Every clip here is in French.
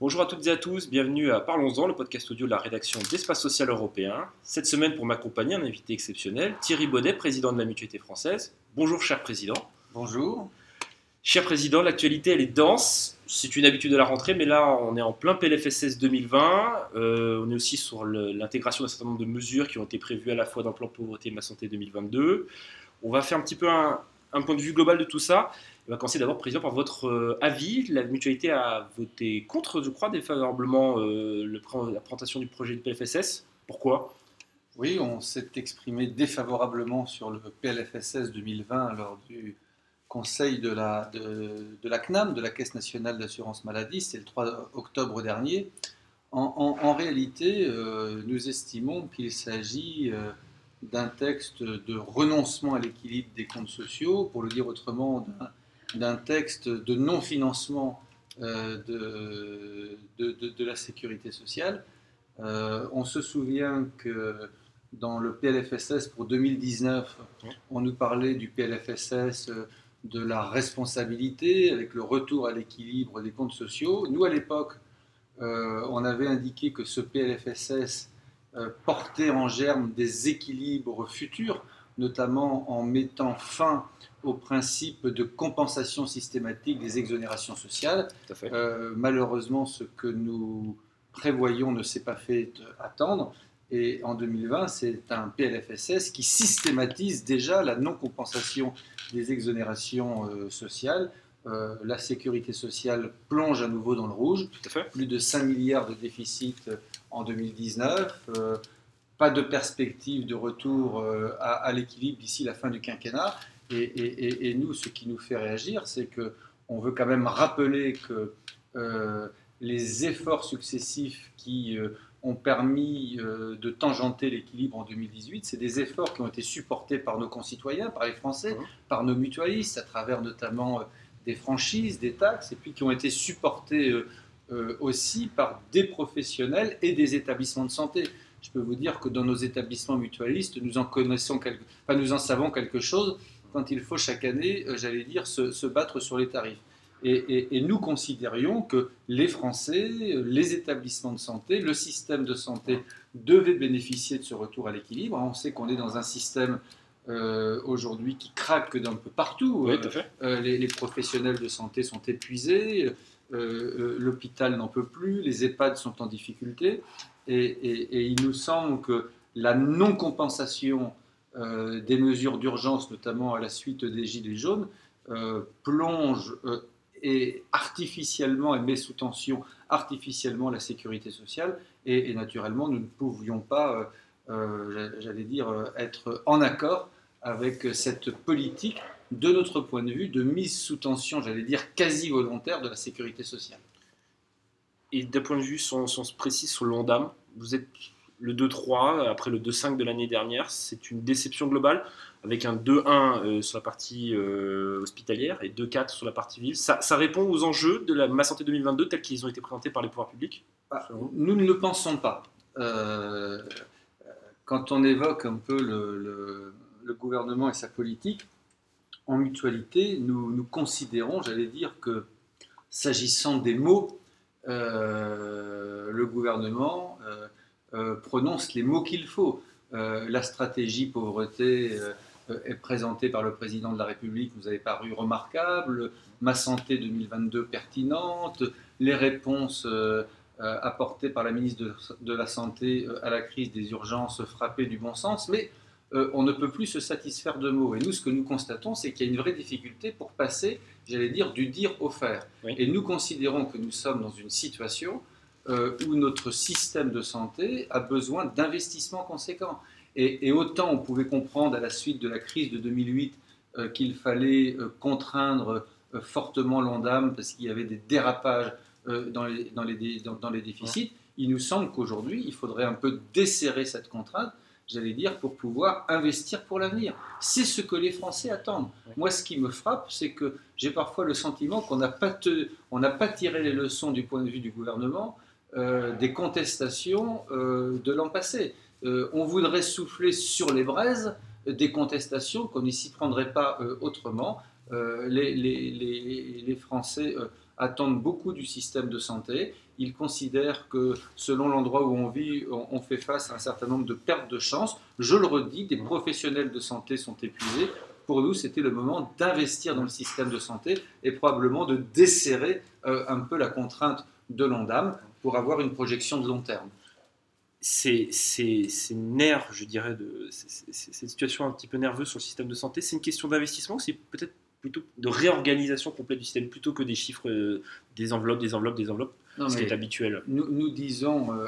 Bonjour à toutes et à tous, bienvenue à Parlons-en, le podcast audio de la rédaction d'Espace Social Européen. Cette semaine, pour m'accompagner, un invité exceptionnel, Thierry Baudet, président de la Mutualité française. Bonjour, cher président. Bonjour. Cher président, l'actualité, elle est dense. C'est une habitude de la rentrée, mais là, on est en plein PLFSS 2020. Euh, on est aussi sur l'intégration d'un certain nombre de mesures qui ont été prévues à la fois dans le plan pauvreté et ma santé 2022. On va faire un petit peu un, point de vue global de tout ça. On va commencer d'abord, président, par votre euh, avis. La mutualité a voté contre, je crois, défavorablement euh, la présentation du projet de PLFSS. Pourquoi? Oui, on s'est exprimé défavorablement sur le PLFSS 2020 lors du conseil de la, CNAM, de la Caisse nationale d'assurance maladie, c'est le 3 octobre dernier. En, réalité, euh, nous estimons qu'il s'agit d'un texte de renoncement à l'équilibre des comptes sociaux, pour le dire autrement, d'un texte de non-financement euh, de, de, la sécurité sociale. on se souvient que dans le PLFSS pour 2019, on nous parlait du PLFSS de la responsabilité, avec le retour à l'équilibre des comptes sociaux. Nous, à l'époque, euh, on avait indiqué que ce PLFSS euh, portait en germe des équilibres futurs, notamment en mettant fin au principe de compensation systématique des exonérations sociales. Euh, malheureusement, ce que nous prévoyons ne s'est pas fait attendre. Et en 2020, c'est un PLFSS qui systématise déjà la non-compensation des exonérations euh, sociales. Euh, la sécurité sociale plonge à nouveau dans le rouge. Tout à fait. Plus de 5 milliards de déficit euh, en 2019. pas de perspective de retour à, l'équilibre d'ici la fin du quinquennat. Et, et, nous, ce qui nous fait réagir, c'est que on veut quand même rappeler que les efforts successifs qui ont permis euh, de tangenter l'équilibre en 2018. C'est des efforts qui ont été supportés par nos concitoyens, par les Français, mmh. par nos mutualistes, à travers notamment euh, des franchises, des taxes, et puis qui ont été supportés euh, aussi par des professionnels et des établissements de santé. Je peux vous dire que dans nos établissements mutualistes, nous en connaissons enfin, nous en savons quelque chose quand il faut chaque année, j'allais dire, se battre sur les tarifs. Et, nous considérions que les Français, les établissements de santé, le système de santé devaient bénéficier de ce retour à l'équilibre. On sait qu'on est dans un système euh, aujourd'hui qui craque d'un peu partout. Oui, euh, euh, les, professionnels de santé sont épuisés, l'hôpital n'en peut plus, les EHPAD sont en difficulté. Et, et il nous semble que la non-compensation des mesures d'urgence, notamment à la suite des Gilets jaunes, plonge et artificiellement et met sous tension artificiellement la sécurité sociale. Et, naturellement, nous ne pouvions pas, j'allais dire, être en accord avec cette politique, de notre point de vue, de mise sous tension, j'allais dire, quasi volontaire de la sécurité sociale. Et d'un point de vue sans, précis sur l'ONDAM, vous êtes le 2-3 après le 2-5 de l'année dernière, c'est une déception globale avec un 2-1 euh, sur la partie euh, hospitalière et 2-4 sur la partie ville. Ça, répond aux enjeux de la Ma Santé 2022 tels qu'ils ont été présentés par les pouvoirs publics? Bah, Nous ne le pensons pas. Euh, quand on évoque un peu le, gouvernement et sa politique, en mutualité, nous, nous considérons, j'allais dire, que s'agissant des mots, le gouvernement prononce les mots qu'il faut. la stratégie pauvreté est présenté par le président de la République nous avait paru remarquable, Ma Santé 2022 pertinente, les réponses euh, euh, apportées par la ministre de, la Santé euh, à la crise des urgences frappées du bon sens, mais on ne peut plus se satisfaire de mots. Et nous, ce que nous constatons, c'est qu'il y a une vraie difficulté pour passer, j'allais dire, du dire au faire. Et nous considérons que nous sommes dans une situation où notre système de santé a besoin d'investissements conséquents. Et, autant on pouvait comprendre à la suite de la crise de 2008 euh, qu'il fallait euh, contraindre euh, fortement l'ONDAM parce qu'il y avait des dérapages dans les, dans, les, dans, les, déficits, il nous semble qu'aujourd'hui, il faudrait un peu desserrer cette contrainte, j'allais dire, pour pouvoir investir pour l'avenir. C'est ce que les Français attendent. Moi, ce qui me frappe, c'est que j'ai parfois le sentiment qu'on n'a pas, pas, tiré les leçons du point de vue du gouvernement des contestations de l'an passé. Euh, on voudrait souffler sur les braises des contestations qu'on ne s'y prendrait pas autrement. Les, les, les, Français attendent beaucoup du système de santé. Ils considèrent que selon l'endroit où on vit, on fait face à un certain nombre de pertes de chance. Je le redis, des professionnels de santé sont épuisés. Pour nous, c'était le moment d'investir dans le système de santé et probablement de desserrer euh, un peu la contrainte de l'ONDAM pour avoir une projection de long terme. Ces, ces, nerfs, je dirais, ces, situations un petit peu nerveuses sur le système de santé, c'est une question d'investissement c'est peut-être plutôt de réorganisation complète du système plutôt que des chiffres, euh, des enveloppes, des enveloppes, des enveloppes, ce qui est habituel. Nous, nous disons, euh,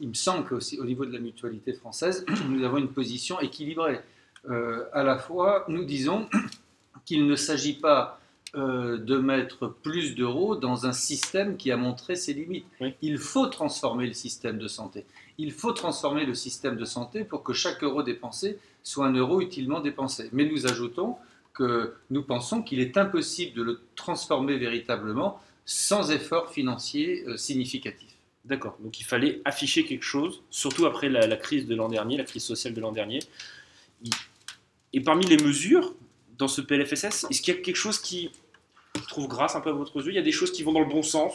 il me semble qu'au niveau de la mutualité française, nous avons une position équilibrée. Euh, à la fois, nous disons qu'il ne s'agit pas de mettre plus d'euros dans un système qui a montré ses limites. Il faut transformer le système de santé. Il faut transformer le système de santé pour que chaque euro dépensé soit un euro utilement dépensé. Mais nous ajoutons que nous pensons qu'il est impossible de le transformer véritablement sans effort financier euh, significatif. D'accord, donc il fallait afficher quelque chose, surtout après la, crise de l'an dernier, la crise sociale de l'an dernier. Et parmi les mesures dans ce PLFSS, est-ce qu'il y a quelque chose qui trouve grâce un peu à votre yeux? Il y a des choses qui vont dans le bon sens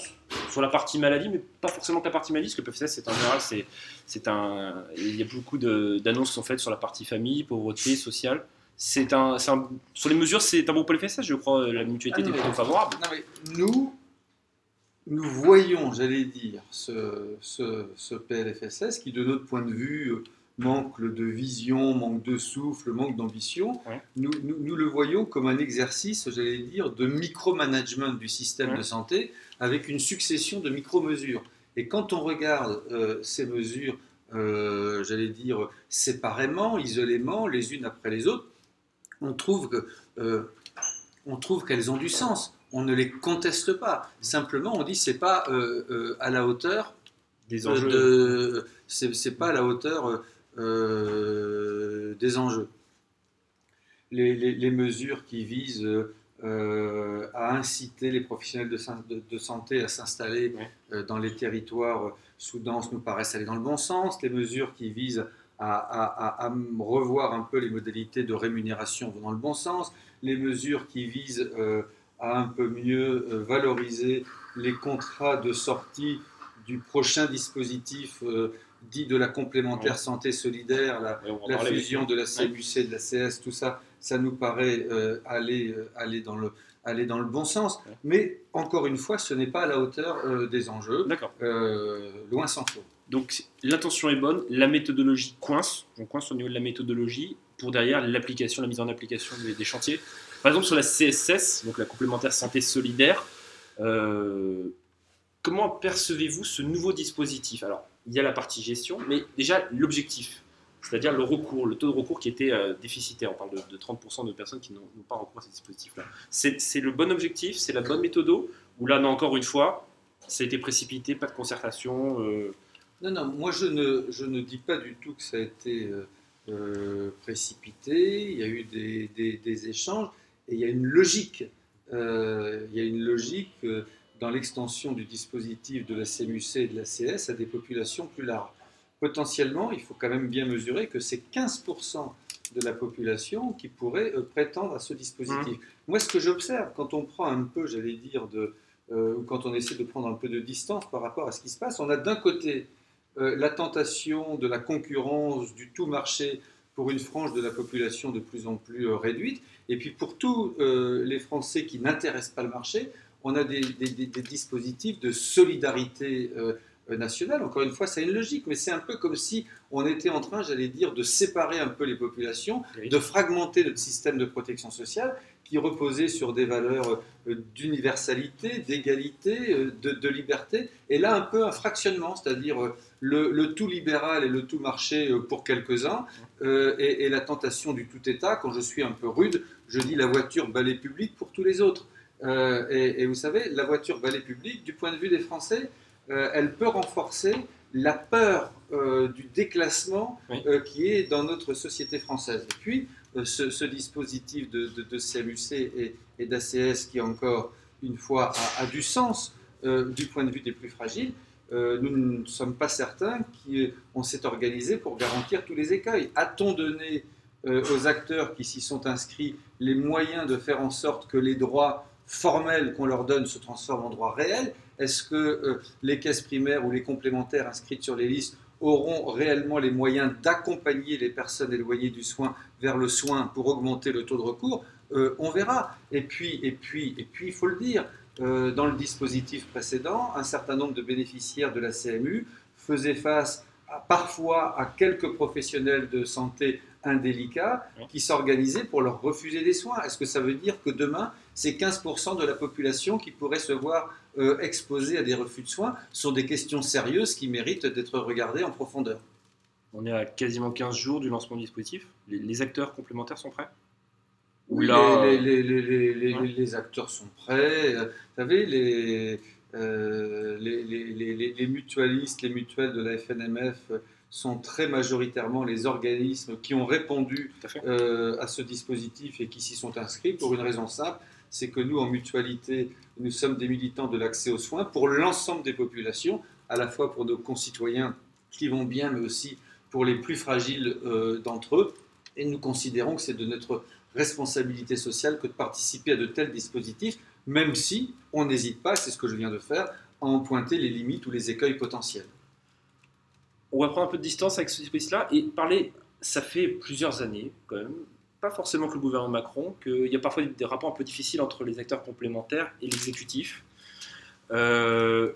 sur la partie maladie, mais pas forcément la partie maladie, parce que le PLFSS, c'est en général, c'est, un, il y a beaucoup d'annonces qui sont faites sur la partie famille, pauvreté, sociale c'est un, sur les mesures, c'est un bon PLFSS, je crois. La mutualité ah était plutôt favorable. nous, nous voyons, j'allais dire, ce, ce, PLFSS qui, de notre point de vue, euh, manque de vision, manque de souffle, manque d'ambition. Nous, nous, le voyons comme un exercice, j'allais dire, de micromanagement du système de santé avec une succession de micro-mesures. Et quand on regarde euh, ces mesures, euh, j'allais dire, séparément, isolément, les unes après les autres, on trouve que, euh, on trouve qu'elles ont du sens. On ne les conteste pas. Simplement, on dit c'est pas euh, euh, à la hauteur des enjeux. De, c'est, pas à la hauteur des enjeux. Les, mesures qui visent à inciter les professionnels de, santé à s'installer dans les territoires sous-denses nous paraissent aller dans le bon sens. Les mesures qui visent à, revoir un peu les modalités de rémunération vont dans le bon sens, les mesures qui visent euh, à un peu mieux euh, valoriser les contrats de sortie du prochain dispositif euh, dit de la complémentaire santé solidaire, la, fusion de la CMUC de la CS, tout ça, ça nous paraît aller, aller, dans le, aller dans le bon sens. Mais encore une fois, ce n'est pas à la hauteur des enjeux. loin s'en faut. Donc l'intention est bonne, la méthodologie coince, on coince au niveau de la méthodologie, pour derrière l'application, la mise en application des, chantiers. Par exemple sur la CSS, donc la complémentaire santé solidaire, euh, comment percevez-vous ce nouveau dispositif? Alors il y a la partie gestion, mais déjà l'objectif, c'est-à-dire le recours, le taux de recours qui était euh, déficitaire. On parle de, 30% de personnes qui n'ont pas recours à ce dispositif-là. C'est le bon objectif, c'est la bonne méthode, ou là, encore une fois, ça a été précipité, pas de concertation euh, non, non, moi je ne, je ne dis pas du tout que ça a été précipité. Il y a eu des, des, échanges et il y a une logique. Euh, il y a une logique dans l'extension du dispositif de la CMUC et de la CS à des populations plus larges. Potentiellement, il faut quand même bien mesurer que c'est 15% de la population qui pourrait prétendre à ce dispositif. Mmh. Moi, ce que j'observe quand on prend un peu, j'allais dire, de, quand on essaie de prendre un peu de distance par rapport à ce qui se passe, on a d'un côté euh, la tentation de la concurrence du tout marché pour une frange de la population de plus en plus euh, réduite. Et puis pour tous euh, les Français qui n'intéressent pas le marché, on a des, dispositifs de solidarité nationale. Encore une fois, ça a une logique, mais c'est un peu comme si on était en train, j'allais dire, de séparer un peu les populations, de fragmenter notre système de protection sociale qui reposait sur des valeurs d'universalité, d'égalité, de, liberté, et là un peu un fractionnement, c'est-à-dire le, tout libéral et le tout marché euh, pour quelques-uns, euh, et, la tentation du tout État, quand je suis un peu rude, je dis la voiture balai public pour tous les autres. Euh, et, vous savez, la voiture balai public, du point de vue des Français, elle peut renforcer la peur du déclassement qui est dans notre société française. Et puis, ce, dispositif de, CMUC et, d'ACS qui, encore une fois, a du sens du point de vue des plus fragiles, euh, nous ne sommes pas certains qu'on s'est organisé pour garantir tous les écueils. A-t-on donné aux acteurs qui s'y sont inscrits les moyens de faire en sorte que les droits formels qu'on leur donne se transforment en droits réels? Est-ce que les caisses primaires ou les complémentaires inscrites sur les listes auront réellement les moyens d'accompagner les personnes éloignées du soin vers le soin pour augmenter le taux de recours, euh, on verra. Et puis, et puis, et puis, il faut le dire, euh, dans le dispositif précédent, un certain nombre de bénéficiaires de la CMU faisaient face parfois à quelques professionnels de santé indélicats qui s'organisaient pour leur refuser des soins. Est-ce que ça veut dire que demain, c'est 15% de la population qui pourrait se voir euh, exposée à des refus de soins sont des questions sérieuses qui méritent d'être regardées en profondeur. On est à quasiment 15 jours du lancement du dispositif. Les, acteurs complémentaires sont prêts? Oui, les, les, acteurs sont prêts. Vous savez, les, euh, les, mutualistes, les mutuelles de la FNMF sont très majoritairement les organismes qui ont répondu euh, à, ce dispositif et qui s'y sont inscrits pour une raison simple, c'est que nous, en mutualité, nous sommes des militants de l'accès aux soins pour l'ensemble des populations, à la fois pour nos concitoyens qui vont bien, mais aussi pour les plus fragiles euh, d'entre eux. Et nous considérons que c'est de notre responsabilité sociale que de participer à de tels dispositifs même si on n'hésite pas, c'est ce que je viens de faire, à en pointer les limites ou les écueils potentiels. On va prendre un peu de distance avec ce dispositif-là et parler, ça fait plusieurs années quand même, pas forcément que le gouvernement Macron, qu'il y a parfois des rapports un peu difficiles entre les acteurs complémentaires et l'exécutif. Euh,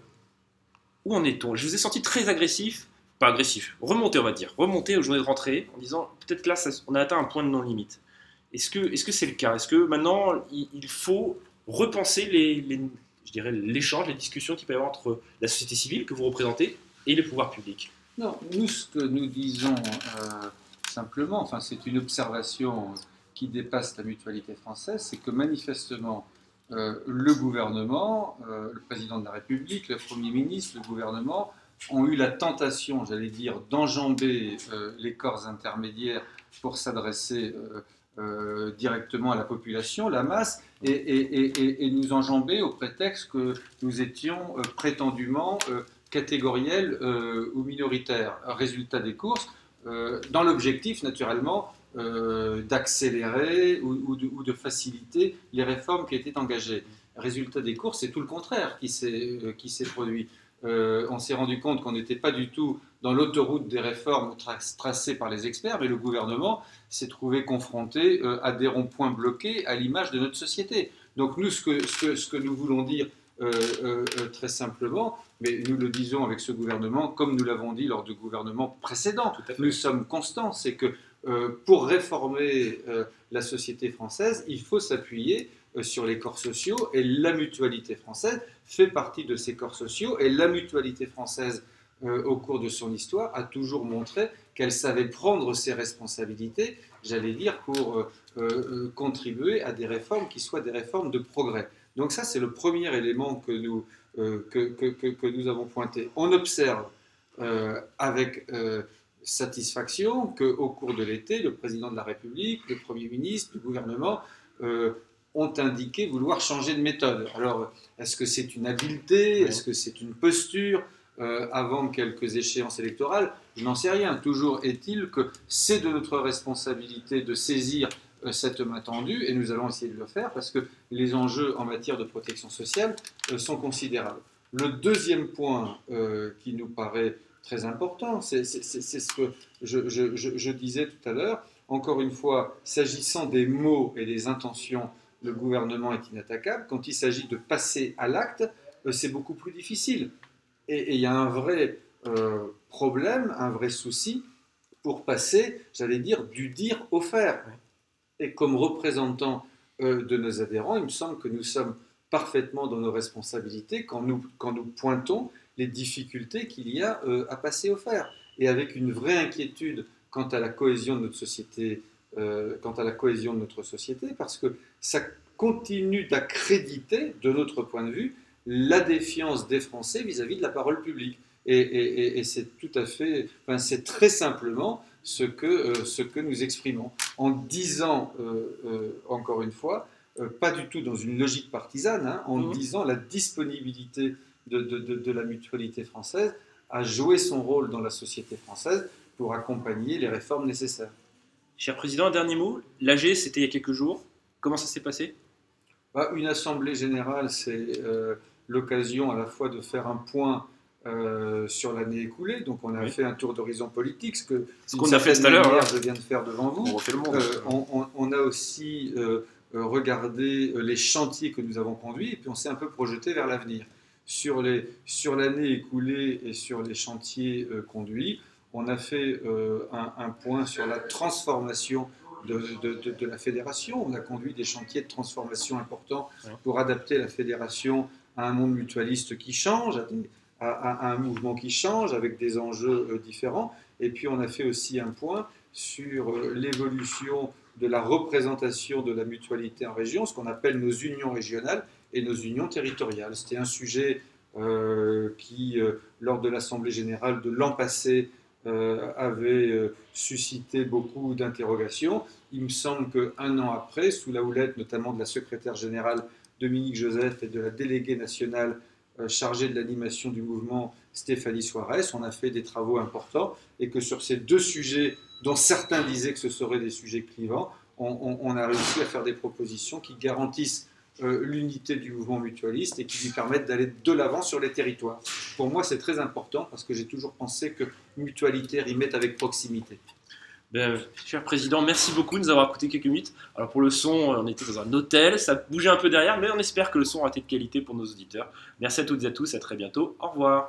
où en est-on? Je vous ai senti très agressif, pas agressif, remonté on va dire, remonté aux journées de rentrée en disant peut-être là on a atteint un point de non-limite. Est-ce que c'est -ce c'est le cas? Est-ce que maintenant il faut repenser les, je dirais, l'échange, les discussions qu'il peut y avoir entre la société civile que vous représentez et les pouvoirs publics? Non, nous, ce que nous disons euh, simplement, enfin, c'est une observation qui dépasse la mutualité française, c'est que manifestement, euh, le gouvernement, euh, le président de la République, le Premier ministre, le gouvernement ont eu la tentation, j'allais dire, d'enjamber les corps intermédiaires pour s'adresser euh, directement à la population, la masse, et, nous enjamber au prétexte que nous étions euh, prétendument euh, catégoriels ou minoritaires. Résultat des courses, dans l'objectif naturellement d'accélérer ou, de, faciliter les réformes qui étaient engagées. Résultat des courses, c'est tout le contraire qui s'est produit. on s'est rendu compte qu'on n'était pas du tout dans l'autoroute des réformes tracées par les experts, mais le gouvernement s'est trouvé confronté euh, à des ronds-points bloqués à l'image de notre société. Donc nous, ce que, ce que, nous voulons dire euh, euh, très simplement, mais nous le disons avec ce gouvernement, comme nous l'avons dit lors du gouvernement précédent, nous sommes constants, c'est que pour réformer la société française, il faut s'appuyer sur les corps sociaux et la mutualité française fait partie de ces corps sociaux et la mutualité française euh, au cours de son histoire, a toujours montré qu'elle savait prendre ses responsabilités, j'allais dire, pour euh, euh, contribuer à des réformes qui soient des réformes de progrès. Donc ça, c'est le premier élément que nous, que, que, que, nous avons pointé. On observe avec satisfaction qu'au cours de l'été, le président de la République, le Premier ministre, le gouvernement ont indiqué vouloir changer de méthode. Alors, est-ce que c'est une habileté? Est-ce que c'est une posture euh, avant quelques échéances électorales, je n'en sais rien. Toujours est-il que c'est de notre responsabilité de saisir euh, cette main tendue et nous allons essayer de le faire parce que les enjeux en matière de protection sociale euh, sont considérables. Le deuxième point qui nous paraît très important, c'est ce que je, disais tout à l'heure. Encore une fois, s'agissant des mots et des intentions, le gouvernement est inattaquable. Quand il s'agit de passer à l'acte, c'est beaucoup plus difficile. Et il y a un vrai euh, problème, un vrai souci pour passer, j'allais dire, du dire au faire. Et comme représentant euh, de nos adhérents, il me semble que nous sommes parfaitement dans nos responsabilités quand nous, quand nous pointons les difficultés qu'il y a euh, à passer au faire. Et avec une vraie inquiétude quant à la cohésion de notre société, quant à la cohésion de notre société, parce que ça continue d'accréditer, de notre point de vue, la défiance des Français vis-à-vis de la parole publique. Et, c'est tout à fait, enfin, c'est très simplement ce que, euh, ce que nous exprimons. En disant, euh, euh, encore une fois, pas du tout dans une logique partisane, hein, en mmh. disant la disponibilité de, de, la mutualité française à jouer son rôle dans la société française pour accompagner les réformes nécessaires. Cher Président, un dernier mot. L'AG, c'était il y a quelques jours. Comment ça s'est passé? Bah, Une assemblée générale, c'est euh, l'occasion à la fois de faire un point euh, sur l'année écoulée. Donc on a Oui. fait un tour d'horizon politique, ce que Ce d'une qu'on a fait certaine tout à l'heure, manière, hein. je viens de faire devant vous. On refait le monde. Euh, on, on- on a aussi euh, regardé les chantiers que nous avons conduits et puis on s'est un peu projeté vers l'avenir. Sur les- sur l'année écoulée et sur les chantiers conduits, on a fait un, un point sur la transformation de, de- de- de la fédération. On a conduit des chantiers de transformation importants pour adapter la fédération à un monde mutualiste qui change, à, des- à- un mouvement qui change, avec des enjeux euh, différents. Et puis on a fait aussi un point sur euh, l'évolution de la représentation de la mutualité en région, ce qu'on appelle nos unions régionales et nos unions territoriales. C'était un sujet euh, qui, lors de l'Assemblée générale de l'an passé, avait suscité beaucoup d'interrogations. Il me semble qu'un an après, sous la houlette notamment de la secrétaire générale Dominique Joseph et de la déléguée nationale chargée de l'animation du mouvement Stéphanie Suarez, on a fait des travaux importants et que sur ces deux sujets, dont certains disaient que ce seraient des sujets clivants, on, a réussi à faire des propositions qui garantissent euh, l'unité du mouvement mutualiste et qui lui permettent d'aller de l'avant sur les territoires. Pour moi, c'est très important parce que j'ai toujours pensé que mutualité rimait avec proximité. Ben, cher Président, merci beaucoup de nous avoir écouté quelques minutes. Alors pour le son, on était dans un hôtel, ça bougeait un peu derrière, mais on espère que le son aura été de qualité pour nos auditeurs. Merci à toutes et à tous, à très bientôt. Au revoir.